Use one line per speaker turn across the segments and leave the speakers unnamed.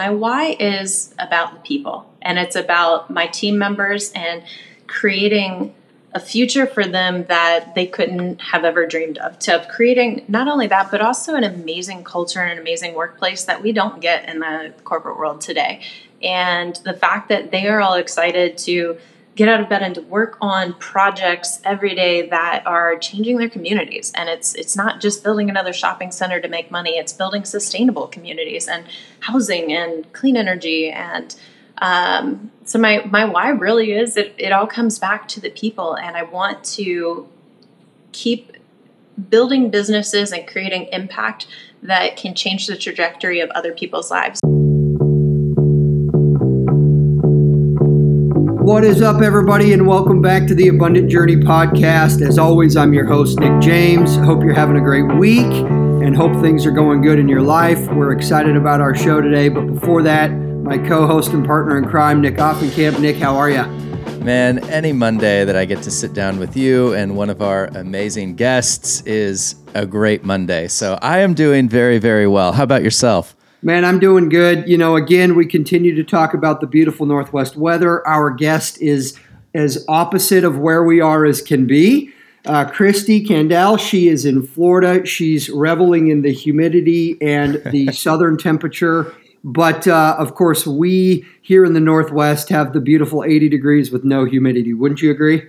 my why is about the people and it's about my team members and creating a future for them that they couldn't have ever dreamed of. To creating not only that, but also an amazing culture and an amazing workplace that we don't get in the corporate world today. And the fact that they are all excited to get out of bed and to work on projects every day that are changing their communities. And it's it's not just building another shopping center to make money it's building sustainable communities and housing and clean energy and um, so my my why really is it, it all comes back to the people. And i want to keep building businesses and creating impact that can change the trajectory of other people's lives
What is up, everybody, and welcome back to the Abundant Journey podcast. As always, I'm your host, Nick James. Hope you're having a great week and hope things are going good in your life. We're excited about our show today, but before that, my co host and partner in crime, Nick Offenkamp. Nick, how are you?
Man, any Monday that I get to sit down with you and one of our amazing guests is a great Monday. So I am doing very, very well. How about yourself?
Man, I'm doing good. You know, again, we continue to talk about the beautiful Northwest weather. Our guest is as opposite of where we are as can be. Uh, Kristi Kandel, she is in Florida. She's reveling in the humidity and the southern temperature. But uh, of course, we here in the Northwest have the beautiful 80 degrees with no humidity. Wouldn't you agree?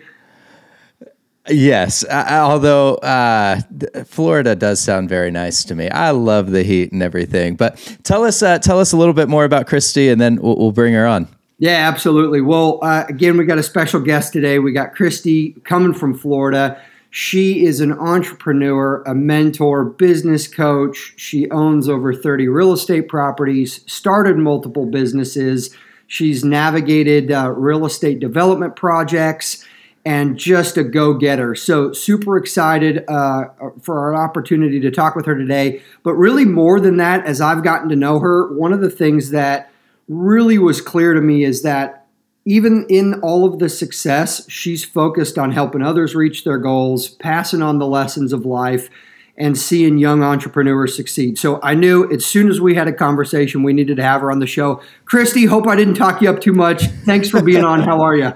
Yes, uh, although uh, Florida does sound very nice to me. I love the heat and everything. But tell us, uh, tell us a little bit more about Kristi, and then we'll, we'll bring her on.
Yeah, absolutely. Well, uh, again, we got a special guest today. We got Kristi coming from Florida. She is an entrepreneur, a mentor, business coach. She owns over 30 real estate properties, started multiple businesses. She's navigated uh, real estate development projects and just a go getter. So, super excited uh, for our opportunity to talk with her today. But really, more than that, as I've gotten to know her, one of the things that really was clear to me is that even in all of the success, she's focused on helping others reach their goals, passing on the lessons of life. And seeing young entrepreneurs succeed. So I knew as soon as we had a conversation, we needed to have her on the show. Kristi, hope I didn't talk you up too much. Thanks for being on. How are you?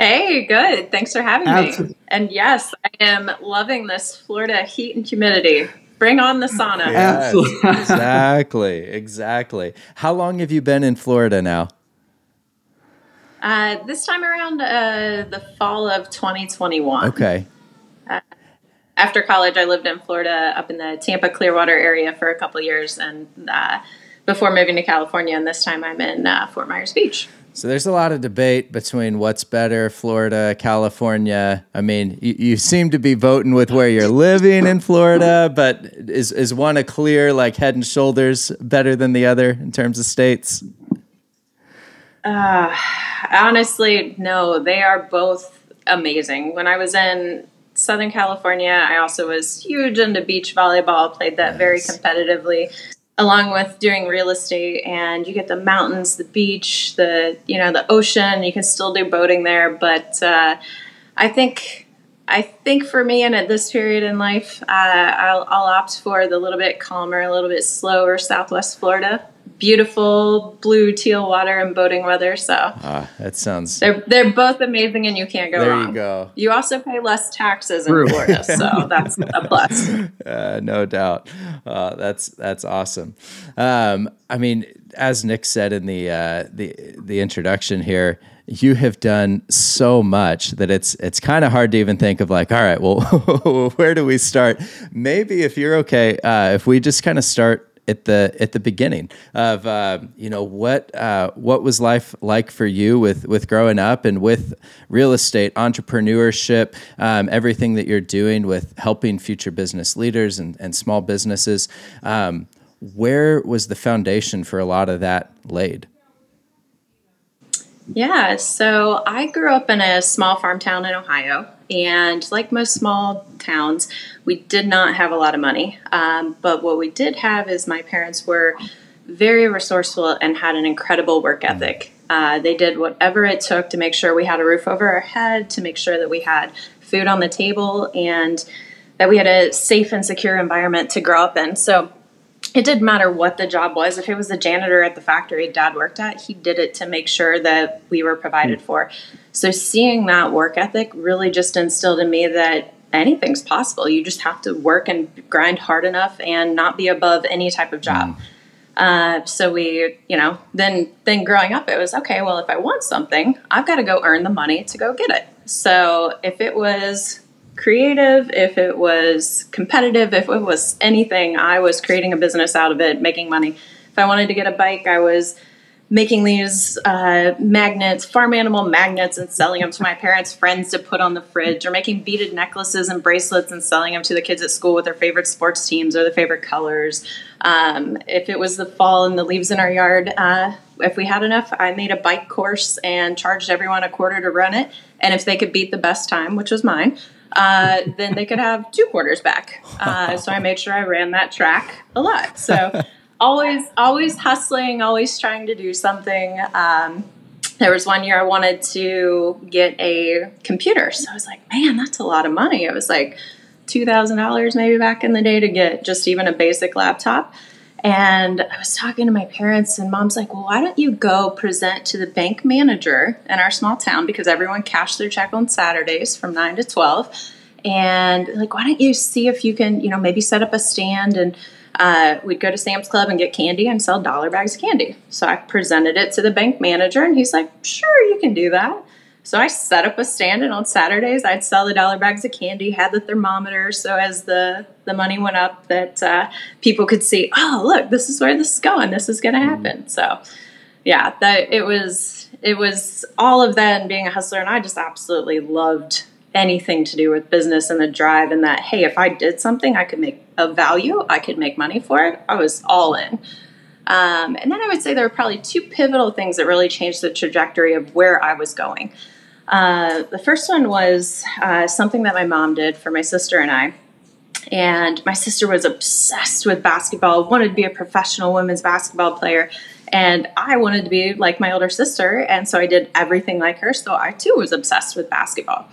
Hey, good. Thanks for having Absolutely. me. And yes, I am loving this Florida heat and humidity. Bring on the sauna.
Yes, Absolutely. exactly. Exactly. How long have you been in Florida now?
Uh, this time around, uh, the fall of 2021.
Okay.
Uh, after college, I lived in Florida, up in the Tampa Clearwater area for a couple years, and uh, before moving to California. And this time, I'm in uh, Fort Myers Beach.
So there's a lot of debate between what's better, Florida, California. I mean, you, you, seem to be voting with where you're living in Florida, but is is one a clear like head and shoulders better than the other in terms of states?
Uh, honestly, no. They are both amazing. When I was in Southern California, I also was huge into beach volleyball. Played that nice. very competitively along with doing real estate and you get the mountains the beach the you know the ocean. You can still do boating there but uh, i think i think for me and at this period in life uh, I'll, I'll opt for the little bit calmer a little bit slower southwest florida beautiful blue teal water and boating weather. So
ah, that sounds
they're they're both amazing, and you can't go
there
wrong.
You go.
You also pay less taxes in Florida, so that's a plus.
Uh, no doubt. Uh, that's that's awesome. Um, I mean, as Nick said in the uh, the the introduction here you have done so much that it's it's kind of hard to even think of like all right well where do we start maybe if you're okay uh, if we just kind of start at the at the beginning of uh, you know what uh, what was life like for you with with growing up and with real estate entrepreneurship um, everything that you're doing with helping future business leaders and, and small businesses? Um, where was the foundation for a lot of that laid?
Yeah, so I grew up in a small farm town in Ohio, and like most small towns, we did not have a lot of money. Um, but what we did have is my parents were very resourceful and had an incredible work ethic. Uh, they did whatever it took to make sure we had a roof over our head, to make sure that we had food on the table, and that we had a safe and secure environment to grow up in. So it didn't matter what the job was. If it was a janitor at the factory dad worked at, he did it to make sure that we were provided for. So seeing that work ethic really just instilled in me that anything's possible. You just have to work and grind hard enough and not be above any type of job. Mm. Uh, so we, you know, then then growing up, it was okay. Well, if I want something, I've got to go earn the money to go get it. So if it was creative, if it was competitive, if it was anything, I was creating a business out of it, making money. If I wanted to get a bike, I was making these uh, magnets, farm animal magnets, and selling them to my parents' friends to put on the fridge, or making beaded necklaces and bracelets and selling them to the kids at school with their favorite sports teams or their favorite colors. Um, if it was the fall and the leaves in our yard, uh, if we had enough, I made a bike course and charged everyone a quarter to run it. And if they could beat the best time, which was mine, uh, then they could have two quarters back. Uh, so I made sure I ran that track a lot. So always, always hustling, always trying to do something. Um, there was one year I wanted to get a computer. So I was like, man, that's a lot of money. It was like $2,000 maybe back in the day to get just even a basic laptop. And I was talking to my parents, and mom's like, Well, why don't you go present to the bank manager in our small town because everyone cashed their check on Saturdays from 9 to 12. And like, why don't you see if you can, you know, maybe set up a stand and uh, we'd go to Sam's Club and get candy and sell dollar bags of candy. So I presented it to the bank manager, and he's like, Sure, you can do that. So I set up a stand, and on Saturdays I'd sell the dollar bags of candy, had the thermometer, so as the the money went up, that uh, people could see, oh look, this is where this is going. This is going to mm-hmm. happen. So yeah, that it was it was all of that and being a hustler, and I just absolutely loved anything to do with business and the drive and that hey, if I did something, I could make a value, I could make money for it. I was all in. Um, and then I would say there were probably two pivotal things that really changed the trajectory of where I was going. Uh, the first one was uh, something that my mom did for my sister and I. And my sister was obsessed with basketball, wanted to be a professional women's basketball player. And I wanted to be like my older sister. And so I did everything like her. So I too was obsessed with basketball.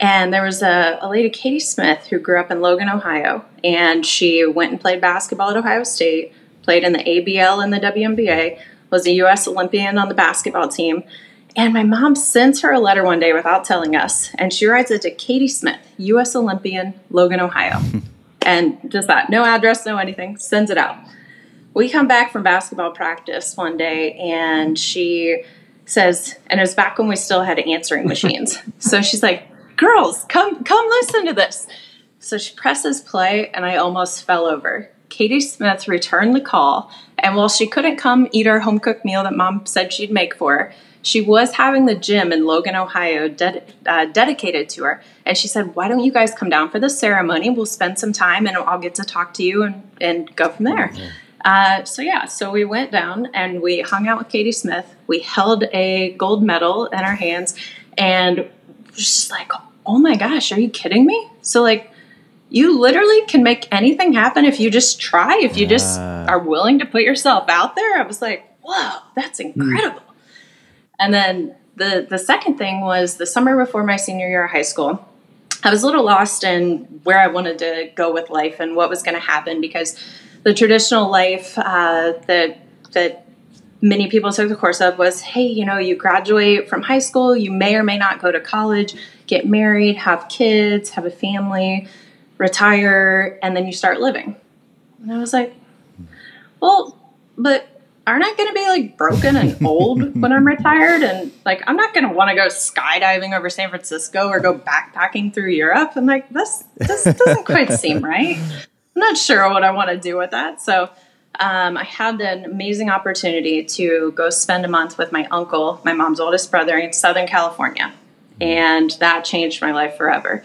And there was a, a lady, Katie Smith, who grew up in Logan, Ohio. And she went and played basketball at Ohio State played in the ABL and the WNBA, was a U.S. Olympian on the basketball team. And my mom sends her a letter one day without telling us, and she writes it to Katie Smith, U.S. Olympian, Logan, Ohio. and just that, no address, no anything, sends it out. We come back from basketball practice one day, and she says, and it was back when we still had answering machines. so she's like, "Girls, come, come, listen to this." So she presses play, and I almost fell over. Katie Smith returned the call, and while she couldn't come eat our home cooked meal that mom said she'd make for her, she was having the gym in Logan, Ohio, ded- uh, dedicated to her. And she said, Why don't you guys come down for the ceremony? We'll spend some time and I'll get to talk to you and, and go from there. Mm-hmm. Uh, so, yeah, so we went down and we hung out with Katie Smith. We held a gold medal in our hands and just like, Oh my gosh, are you kidding me? So, like, you literally can make anything happen if you just try, if you just uh, are willing to put yourself out there. I was like, whoa, that's hmm. incredible. Mm. And then the the second thing was the summer before my senior year of high school. I was a little lost in where I wanted to go with life and what was going to happen because the traditional life uh, that that many people took the course of was, hey, you know, you graduate from high school, you may or may not go to college, get married, have kids, have a family retire, and then you start living. And I was like, well, but aren't I going to be like broken and old when I'm retired? And like, I'm not going to want to go skydiving over San Francisco or go backpacking through Europe. And like, this, this doesn't quite seem right. I'm not sure what I want to do with that. So um, I had an amazing opportunity to go spend a month with my uncle, my mom's oldest brother, in Southern California. And that changed my life forever.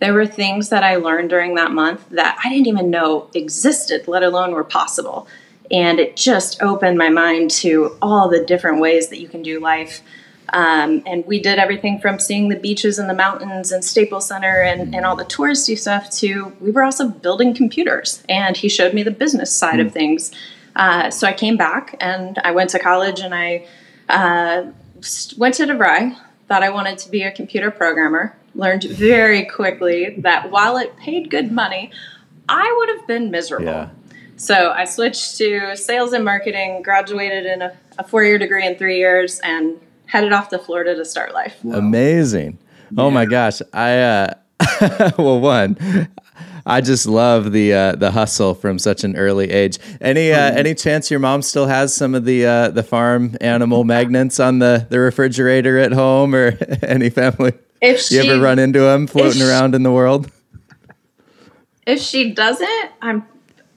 There were things that I learned during that month that I didn't even know existed, let alone were possible. And it just opened my mind to all the different ways that you can do life. Um, and we did everything from seeing the beaches and the mountains and Staples Center and, and all the touristy stuff to we were also building computers. And he showed me the business side mm. of things. Uh, so I came back and I went to college and I uh, went to DeVry, thought I wanted to be a computer programmer learned very quickly that while it paid good money, I would have been miserable. Yeah. So I switched to sales and marketing, graduated in a, a four year degree in three years, and headed off to Florida to start life.
Amazing. Oh my gosh. I, uh, well, one, I just love the uh, the hustle from such an early age. Any uh, any chance your mom still has some of the uh, the farm animal magnets on the, the refrigerator at home, or any family?
If she,
you ever run into them floating around in the world?
If she doesn't, I'm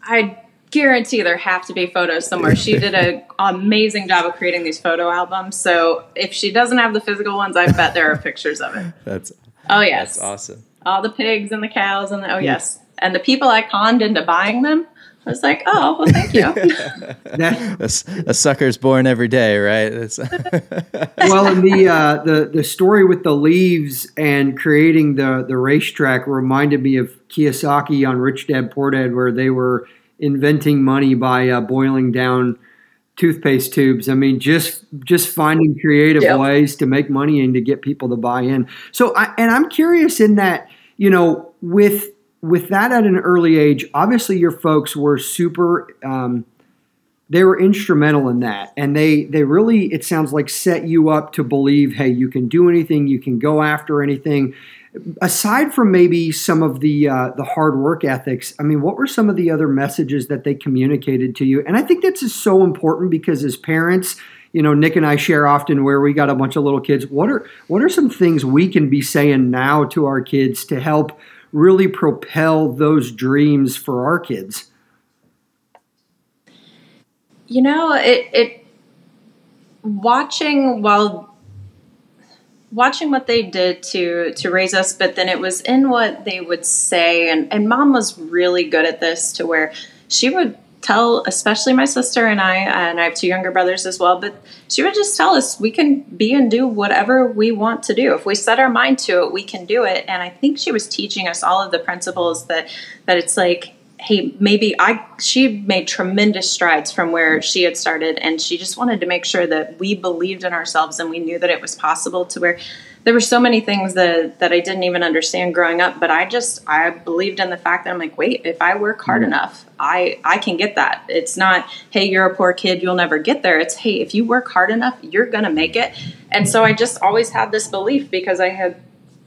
I guarantee there have to be photos somewhere. She did an amazing job of creating these photo albums. So if she doesn't have the physical ones, I bet there are pictures of it.
That's
oh yes,
that's awesome.
All the pigs and the cows and the, oh yes, and the people I conned into buying them. I was like, oh, well, thank you.
a, a, sucker's born every day, right?
well, and the, uh, the the story with the leaves and creating the the racetrack reminded me of Kiyosaki on Rich Dad Poor Dad, where they were inventing money by uh, boiling down toothpaste tubes. I mean, just just finding creative yep. ways to make money and to get people to buy in. So, I, and I'm curious in that, you know, with with that at an early age, obviously your folks were super. Um, they were instrumental in that, and they they really it sounds like set you up to believe, hey, you can do anything, you can go after anything. Aside from maybe some of the uh, the hard work ethics, I mean, what were some of the other messages that they communicated to you? And I think that's so important because as parents, you know, Nick and I share often where we got a bunch of little kids. What are what are some things we can be saying now to our kids to help really propel those dreams for our kids?
You know, it, it watching while watching what they did to to raise us, but then it was in what they would say, and and mom was really good at this to where she would tell, especially my sister and I, and I have two younger brothers as well, but she would just tell us we can be and do whatever we want to do. If we set our mind to it, we can do it. And I think she was teaching us all of the principles that that it's like, hey, maybe I she made tremendous strides from where she had started and she just wanted to make sure that we believed in ourselves and we knew that it was possible to where there were so many things that that I didn't even understand growing up, but I just I believed in the fact that I'm like, wait, if I work hard mm-hmm. enough, I I can get that. It's not, hey, you're a poor kid, you'll never get there. It's hey, if you work hard enough, you're gonna make it. And so I just always had this belief because I had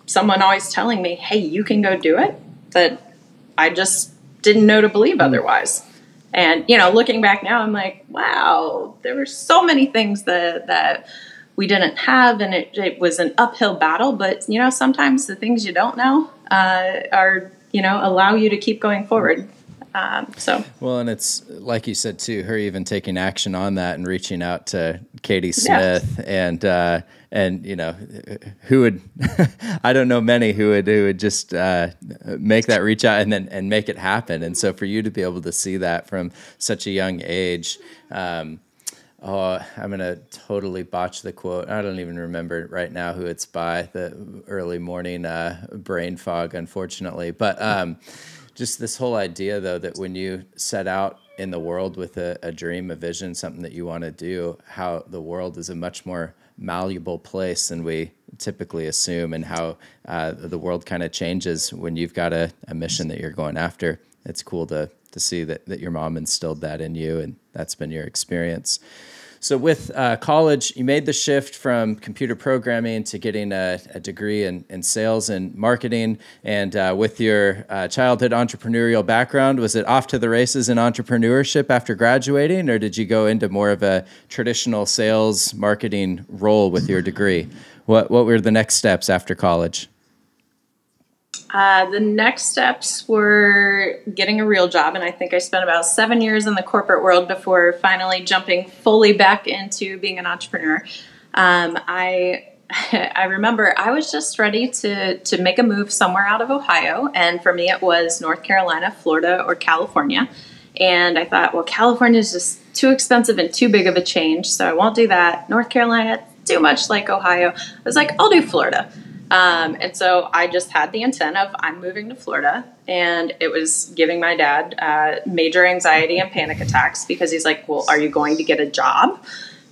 someone always telling me, hey, you can go do it. That I just didn't know to believe otherwise. And you know, looking back now, I'm like, wow, there were so many things that that we didn't have, and it, it, was an uphill battle. But you know, sometimes the things you don't know uh, are you know allow you to keep going forward. Um, so
well, and it's like you said too, her even taking action on that and reaching out to Katie Smith yeah. and uh, and you know who would I don't know many who would who would just uh, make that reach out and then and make it happen. And so for you to be able to see that from such a young age. Um, oh, I'm gonna totally botch the quote. I don't even remember right now who it's by. The early morning uh, brain fog, unfortunately. But um, just this whole idea, though, that when you set out in the world with a, a dream, a vision, something that you want to do, how the world is a much more malleable place than we typically assume, and how uh, the world kind of changes when you've got a, a mission that you're going after. It's cool to to see that, that your mom instilled that in you, and that's been your experience. So, with uh, college, you made the shift from computer programming to getting a, a degree in, in, sales and marketing. And uh, with your uh, childhood entrepreneurial background, was it off to the races in entrepreneurship after graduating, or did you go into more of a traditional sales marketing role with your degree? What, what were the next steps after college?
Uh, the next steps were getting a real job, and I think I spent about seven years in the corporate world before finally jumping fully back into being an entrepreneur. Um, I I remember I was just ready to to make a move somewhere out of Ohio, and for me it was North Carolina, Florida, or California. And I thought, well, California is just too expensive and too big of a change, so I won't do that. North Carolina, too much like Ohio. I was like, I'll do Florida. Um, and so I just had the intent of I'm moving to Florida, and it was giving my dad uh, major anxiety and panic attacks because he's like, "Well, are you going to get a job?"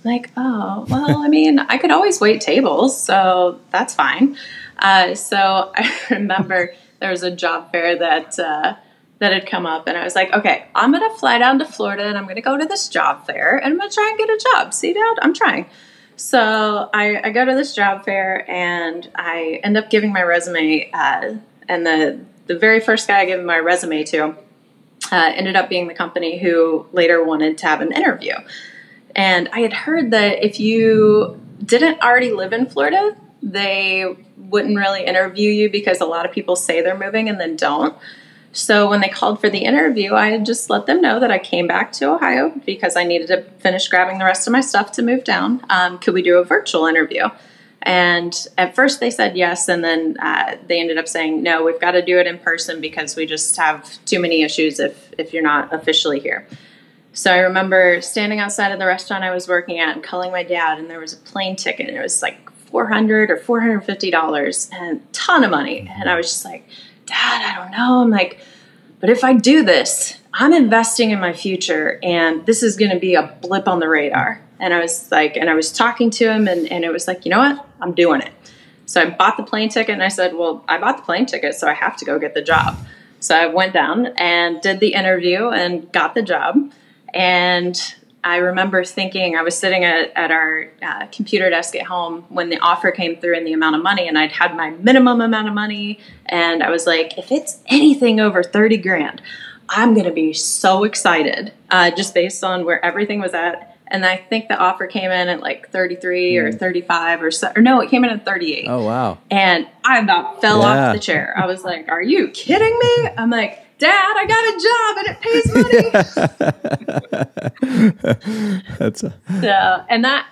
I'm like, oh, well, I mean, I could always wait tables, so that's fine. Uh, so I remember there was a job fair that uh, that had come up, and I was like, okay, I'm gonna fly down to Florida and I'm gonna go to this job fair and I'm gonna try and get a job. See, Dad, I'm trying. So I, I go to this job fair and I end up giving my resume, uh, and the the very first guy I gave my resume to uh, ended up being the company who later wanted to have an interview. And I had heard that if you didn't already live in Florida, they wouldn't really interview you because a lot of people say they're moving and then don't. So when they called for the interview, I just let them know that I came back to Ohio because I needed to finish grabbing the rest of my stuff to move down. Um, could we do a virtual interview? And at first they said yes, and then uh, they ended up saying no. We've got to do it in person because we just have too many issues if if you're not officially here. So I remember standing outside of the restaurant I was working at and calling my dad, and there was a plane ticket, and it was like four hundred or four hundred fifty dollars, and a ton of money. And I was just like, Dad, I don't know. I'm like, but if I do this, I'm investing in my future, and this is going to be a blip on the radar. And I was like, and I was talking to him, and, and it was like, you know what? I'm doing it. So I bought the plane ticket, and I said, well, I bought the plane ticket, so I have to go get the job. So I went down and did the interview and got the job. And I remember thinking, I was sitting at, at our uh, computer desk at home when the offer came through and the amount of money, and I'd had my minimum amount of money. And I was like, if it's anything over 30 grand, I'm going to be so excited uh, just based on where everything was at and I think the offer came in at like 33 or hmm. 35 or so, or no, it came in at 38.
Oh, wow.
And I about fell yeah. off the chair. I was like, are you kidding me? I'm like, Dad, I got a job and it pays money. That's a- so, and that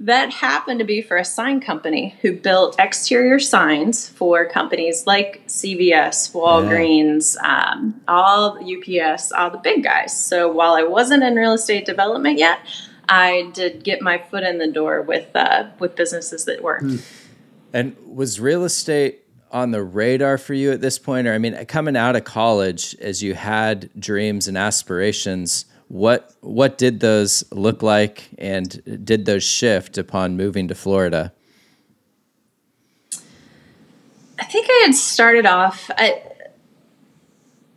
that happened to be for a sign company who built exterior signs for companies like CVS, Walgreens, yeah. um, all UPS, all the big guys. So while I wasn't in real estate development yet, I did get my foot in the door with uh, with businesses that were. Hmm.
And was real estate on the radar for you at this point, or I mean, coming out of college, as you had dreams and aspirations, what what did those look like, and did those shift upon moving to Florida?
I think I had started off I,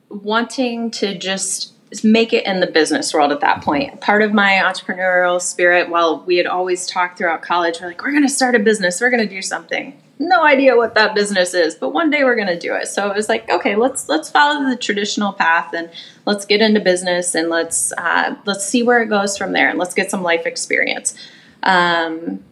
wanting to just make it in the business world at that point. Part of my entrepreneurial spirit, while we had always talked throughout college, we're like, we're going to start a business, we're going to do something. No idea what that business is, but one day we're going to do it. So it was like, okay, let's let's follow the traditional path and let's get into business and let's uh, let's see where it goes from there and let's get some life experience. Um,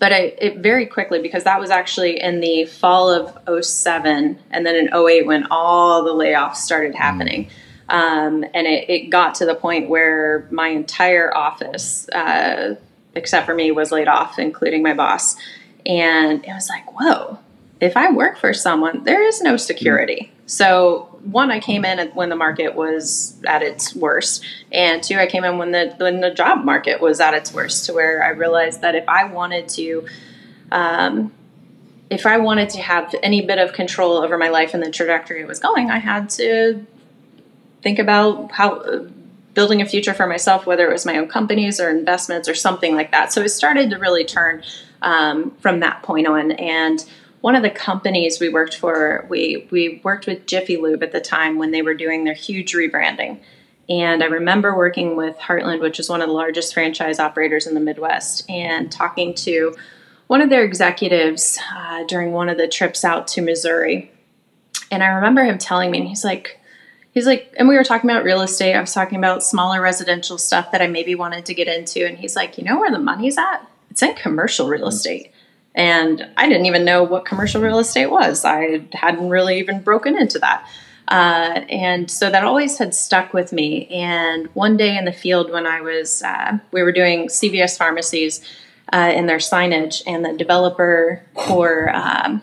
but I, it very quickly because that was actually in the fall of 07 and then in 08 when all the layoffs started happening. Mm um, and it, it, got to the point where my entire office, uh, except for me, was laid off, including my boss. And it was like, whoa, if I work for someone, there is no security. So, one, I came in when the market was at its worst, and two, I came in when the when the job market was at its worst, to where I realized that if I wanted to, um, if I wanted to have any bit of control over my life and the trajectory it was going, I had to think about how building a future for myself, whether it was my own companies or investments or something like that. So it started to really turn um, from that point on. And one of the companies we worked for, we we worked with Jiffy Lube at the time when they were doing their huge rebranding. And I remember working with Heartland, which is one of the largest franchise operators in the Midwest, and talking to one of their executives uh, during one of the trips out to Missouri. And I remember him telling me, and he's like, he's like, and we were talking about real estate. I was talking about smaller residential stuff that I maybe wanted to get into. And he's like, you know where the money's at? It's in commercial real estate. And I didn't even know what commercial real estate was. I hadn't really even broken into that. Uh, and so that always had stuck with me. And one day in the field, when I was, uh, we were doing CVS pharmacies uh, in their signage, and the developer for um,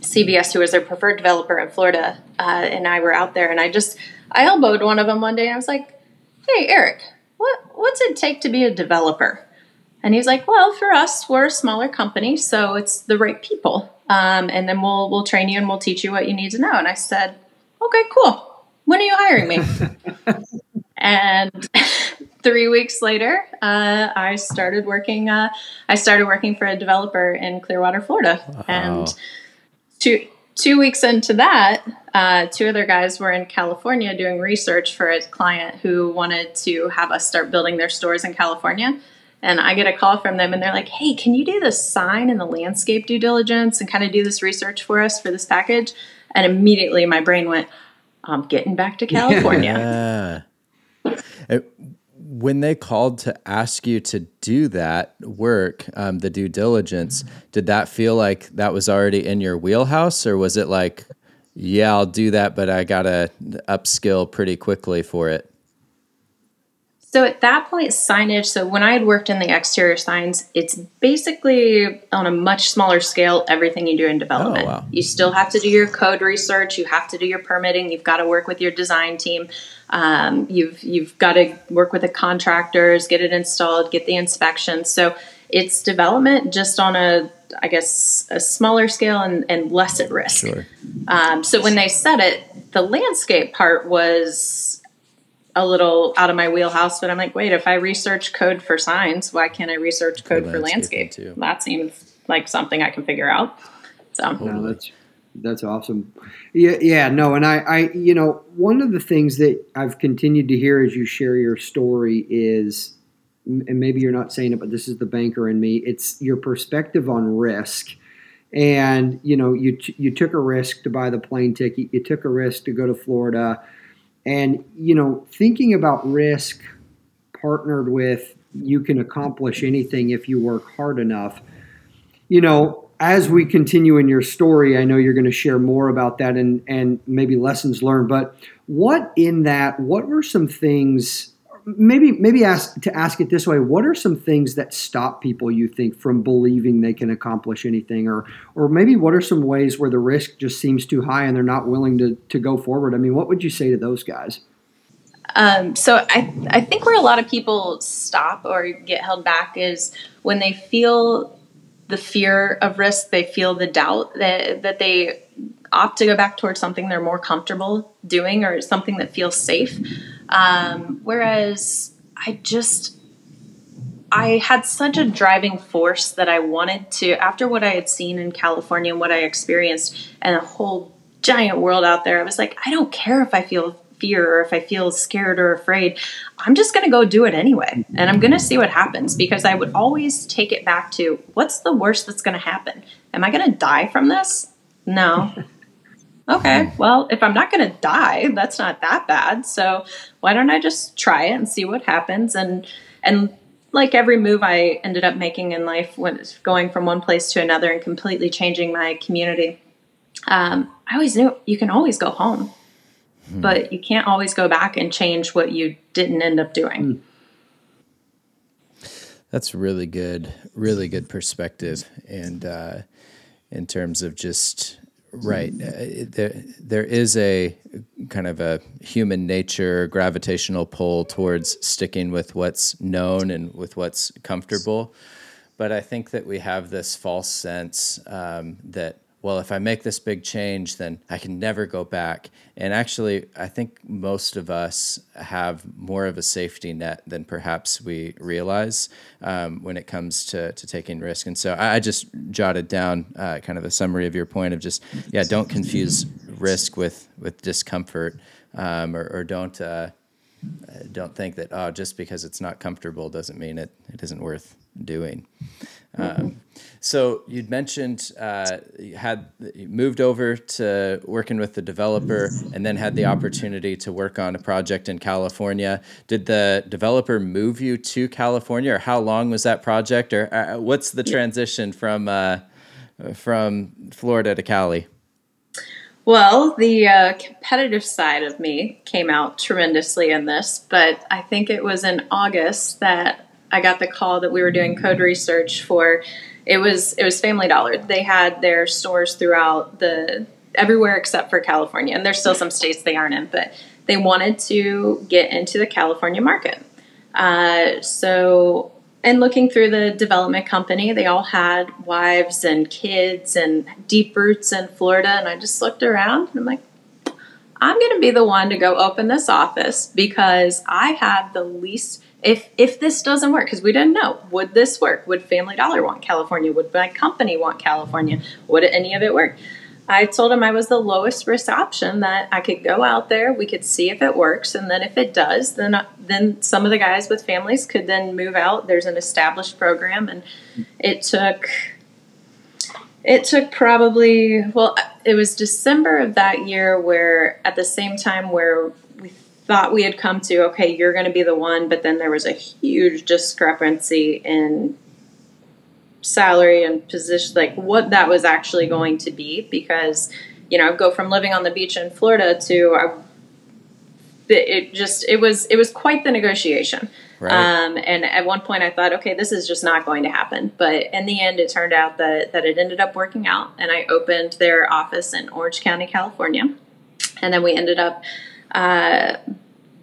CVS, who was their preferred developer in Florida, uh, and I were out there, and I just I elbowed one of them one day, and I was like, "Hey, Eric, what what's it take to be a developer?" And he's like, "Well, for us, we're a smaller company, so it's the right people, um, and then we'll we'll train you and we'll teach you what you need to know." And I said, "Okay, cool. When are you hiring me?" and three weeks later, uh, I started working. Uh, I started working for a developer in Clearwater, Florida, wow. and to two weeks into that, uh, two other guys were in California doing research for a client who wanted to have us start building their stores in California. And I get a call from them, and they're like, "Hey, can you do the sign and the landscape due diligence and kind of do this research for us for this package?" And immediately my brain went, "I'm getting back to California."
Yeah. when they called to ask you to do that work, um, the due diligence, did that feel like that was already in your wheelhouse, or was it like, yeah, I'll do that, but I gotta upskill pretty quickly for it?
So at that point, signage. So when I had worked in the exterior signs, it's basically on a much smaller scale everything you do in development.
Oh, wow.
You still have to do your code research. You have to do your permitting. You've got to work with your design team. Um, you've you've got to work with the contractors, get it installed, get the inspection. So it's development just on a I guess a smaller scale and, and less at risk.
Sure.
Um, so when they said it, the landscape part was a little out of my wheelhouse, but I'm like, wait, if I research code for signs, why can't I research code for, landscape?
too.
That seems like something I can figure out. So
No, that's that's awesome. Yeah, yeah, no, and I, I, you know, one of the things that I've continued to hear as you share your story is, and maybe you're not saying it, but this is the banker in me. It's your perspective on risk, and you know, you t- you took a risk to buy the plane ticket, you took a risk to go to Florida, and you know, thinking about risk partnered with you can accomplish anything if you work hard enough. You know, as we continue in your story, I know you're going to share more about that and and maybe lessons learned. But what in that? What were some things? Maybe maybe ask to ask it this way: What are some things that stop people you think from believing they can accomplish anything, or or maybe what are some ways where the risk just seems too high and they're not willing to to go forward? I mean, what would you say to those guys?
Um, so I, I think where a lot of people stop or get held back is when they feel the fear of risk, they feel the doubt that, that they opt to go back towards something they're more comfortable doing or something that feels safe. Um, whereas I just, I had such a driving force that I wanted to, after what I had seen in California and what I experienced and a whole giant world out there, I was like, I don't care if I feel fear or if I feel scared or afraid, I'm just going to go do it anyway. And I'm going to see what happens because I would always take it back to what's the worst that's going to happen? Am I going to die from this? No. Okay, well, if I'm not going to die, that's not that bad. So why don't I just try it and see what happens? And and like every move I ended up making in life, when it's going from one place to another and completely changing my community, um, I always knew you can always go home but you can't always go back and change what you didn't end up doing.
That's really good, really good perspective, and uh, in terms of just right, uh, there there is a kind of a human nature gravitational pull towards sticking with what's known and with what's comfortable, but I think that we have this false sense um, that well, if I make this big change, then I can never go back. And actually, I think most of us have more of a safety net than perhaps we realize um, when it comes to, to taking risk. And so I, I just jotted down uh, kind of a summary of your point of just, yeah, don't confuse risk with, with discomfort um, or, or don't. Uh, don't think that oh just because it's not comfortable doesn't mean it, it isn't worth doing um, so you'd mentioned uh, you had you moved over to working with the developer, and then had the opportunity to work on a project in California. Did the developer move you to California, or how long was that project, or uh, what's the transition from uh, from Florida to Cali?
Well, the uh, competitive side of me came out tremendously in this, but I think it was in August that I got the call that we were doing code research for. It was it was Family Dollar. They had their stores throughout the everywhere except for California, and there's still some states they aren't in, but they wanted to get into the California market. Uh, so, and looking through the development company, they all had wives and kids and deep roots in Florida, and I just looked around and I'm like, I'm going to be the one to go open this office because I have the least if if this doesn't work because we didn't know would this work? Would family dollar want california? Would my company want california? Would any of it work? I told him I was the lowest risk option that I could go out there, we could see if it works, and then if it does, then then some of the guys with families could then move out. There's an established program, and it took it took probably well, it was December of that year where at the same time where thought we had come to okay, you're going to be the one, but then there was a huge discrepancy in salary and position, like what that was actually going to be, because you know, I go from living on the beach in Florida to uh, it just it was it was quite the negotiation. Right. Um, and at one point, I thought, okay, this is just not going to happen. But in the end, it turned out that that it ended up working out, and I opened their office in Orange County, California, and then we ended up uh,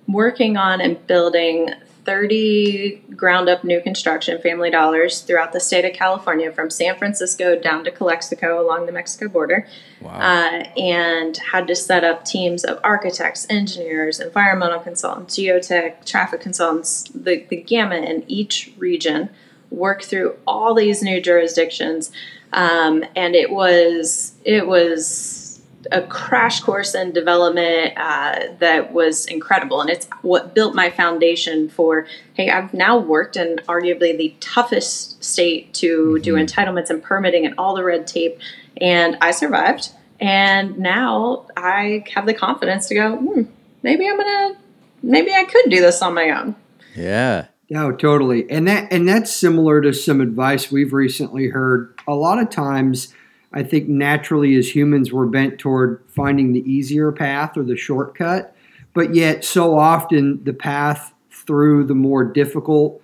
working on and building 30 ground up new construction family dollars throughout the state of California from San Francisco down to Calexico along the Mexico border. Wow. Uh, and had to set up teams of architects, engineers, environmental consultants, geotech, traffic consultants, the, the gamut in each region, work through all these new jurisdictions. Um, and it was, it was, a crash course in development uh, that was incredible. And it's what built my foundation for hey, I've now worked in arguably the toughest state to mm-hmm. do entitlements and permitting and all the red tape. And I survived. And now I have the confidence to go, hmm, maybe I'm going to, maybe I could do this on my own.
Yeah.
No, totally. And that and that's similar to some advice we've recently heard. A lot of times I think naturally as humans we're bent toward finding the easier path or the shortcut, but yet so often the path through the more difficult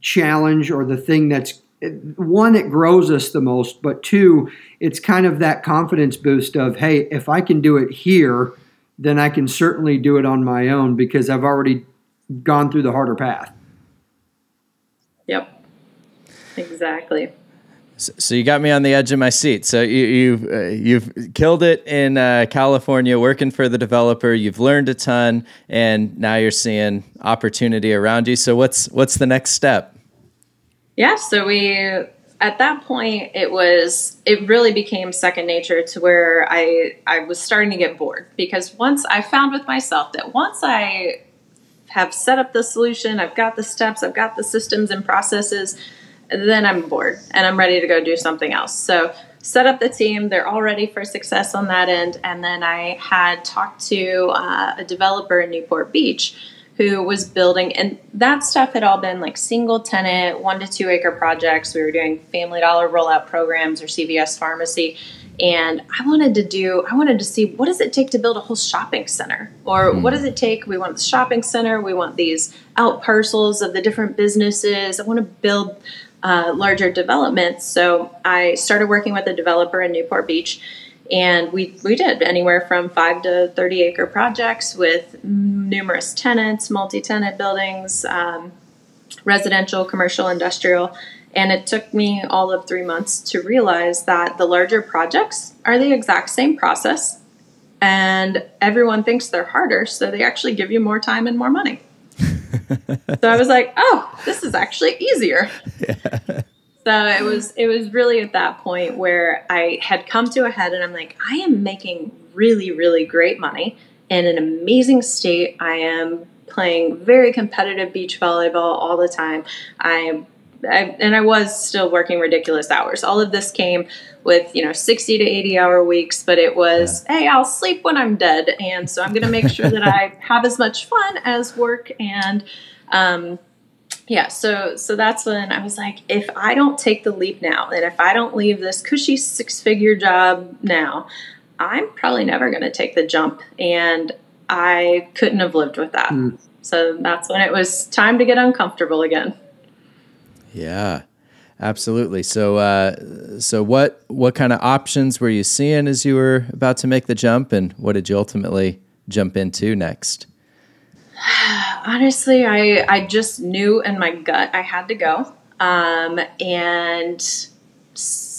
challenge or the thing that's one it grows us the most, but two it's kind of that confidence boost of hey, if I can do it here, then I can certainly do it on my own because I've already gone through the harder path.
Yep. Exactly.
So you got me on the edge of my seat. So you, you've uh, you've killed it in uh, California, working for the developer. You've learned a ton, and now you're seeing opportunity around you. So what's what's the next step?
Yeah. So we at that point it was it really became second nature to where I I was starting to get bored because once I found with myself that once I have set up the solution, I've got the steps, I've got the systems and processes then I'm bored and I'm ready to go do something else. So set up the team. They're all ready for success on that end. And then I had talked to uh, a developer in Newport Beach who was building, and that stuff had all been like single tenant, one to two acre projects. We were doing family dollar rollout programs or CVS pharmacy. And I wanted to do, I wanted to see what does it take to build a whole shopping center? Or mm. what does it take? We want the shopping center, we want these out parcels of the different businesses. I want to build uh, larger developments. So I started working with a developer in Newport Beach, and we we did anywhere from five to thirty acre projects with numerous tenants, multi tenant buildings, um, residential, commercial, industrial. And it took me all of three months to realize that the larger projects are the exact same process, and everyone thinks they're harder, so they actually give you more time and more money so I was like, oh, this is actually easier. Yeah. So it was it was really at that point where I had come to a head and I'm like, I am making really, really great money in an amazing state. I am playing very competitive beach volleyball all the time. I I, and I was still working ridiculous hours. All of this came with you know 60 to 80 hour weeks, but it was yeah. hey, I'll sleep when I'm dead, and so I'm going to make sure that I have as much fun as work. And um, yeah, so so that's when I was like, if I don't take the leap now, and if I don't leave this cushy six figure job now, I'm probably never going to take the jump, and I couldn't have lived with that. Mm. So that's when it was time to get uncomfortable again.
Yeah, absolutely. So, uh, so what what kind of options were you seeing as you were about to make the jump, and what did you ultimately jump into next?
Honestly, I I just knew in my gut I had to go, um, and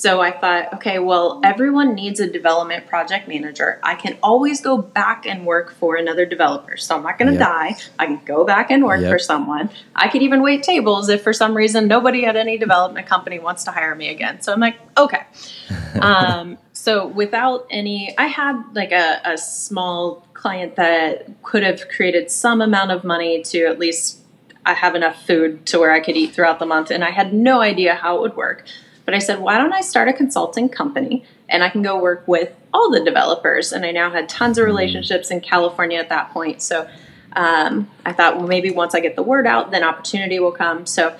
so I thought, okay, well, everyone needs a development project manager. I can always go back and work for another developer. So I'm not going to yep. die. I can go back and work yep. for someone. I could even wait tables if for some reason nobody at any development company wants to hire me again. So I'm like, okay. um, So without any, I had like a, a small client that could have created some amount of money to at least I have enough food to where I could eat throughout the month. And I had no idea how it would work. But I said, why don't I start a consulting company and I can go work with all the developers? And I now had tons of relationships in California at that point. So um, I thought, well, maybe once I get the word out, then opportunity will come. So,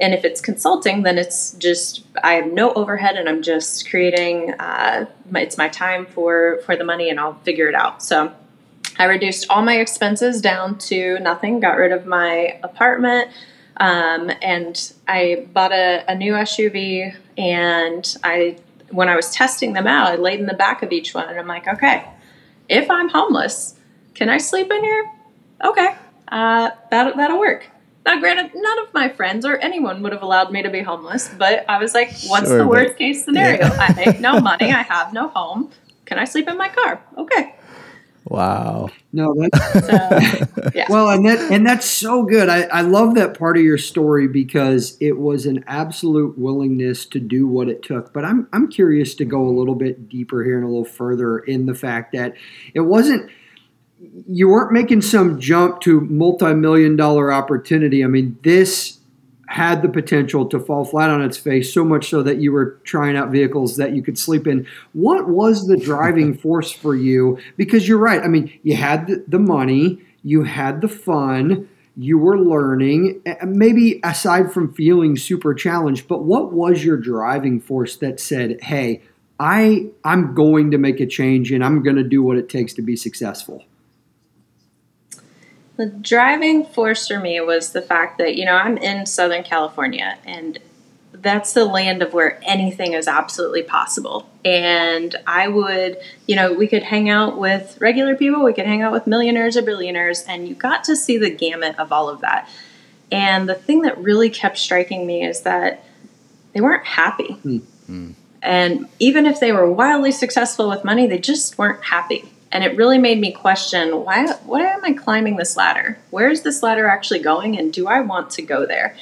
and if it's consulting, then it's just I have no overhead, and I'm just creating. Uh, it's my time for for the money, and I'll figure it out. So, I reduced all my expenses down to nothing. Got rid of my apartment, um, and I bought a, a new SUV. And I, when I was testing them out, I laid in the back of each one, and I'm like, okay, if I'm homeless, can I sleep in here? okay, uh, that that'll work. Now, granted, none of my friends or anyone would have allowed me to be homeless, but I was like, what's sure, the worst case scenario? Yeah. I make no money, I have no home. Can I sleep in my car? Okay.
Wow.
No, that's so, yeah. well, and that and that's so good. I, I love that part of your story because it was an absolute willingness to do what it took. But I'm I'm curious to go a little bit deeper here and a little further in the fact that it wasn't you weren't making some jump to multi-million dollar opportunity. I mean, this had the potential to fall flat on its face so much so that you were trying out vehicles that you could sleep in. What was the driving force for you? Because you're right. I mean, you had the money, you had the fun, you were learning, maybe aside from feeling super challenged, but what was your driving force that said, "Hey, I I'm going to make a change and I'm going to do what it takes to be successful."
The driving force for me was the fact that, you know, I'm in Southern California and that's the land of where anything is absolutely possible. And I would, you know, we could hang out with regular people, we could hang out with millionaires or billionaires, and you got to see the gamut of all of that. And the thing that really kept striking me is that they weren't happy. Mm-hmm. And even if they were wildly successful with money, they just weren't happy and it really made me question why why am I climbing this ladder? Where is this ladder actually going, and do I want to go there?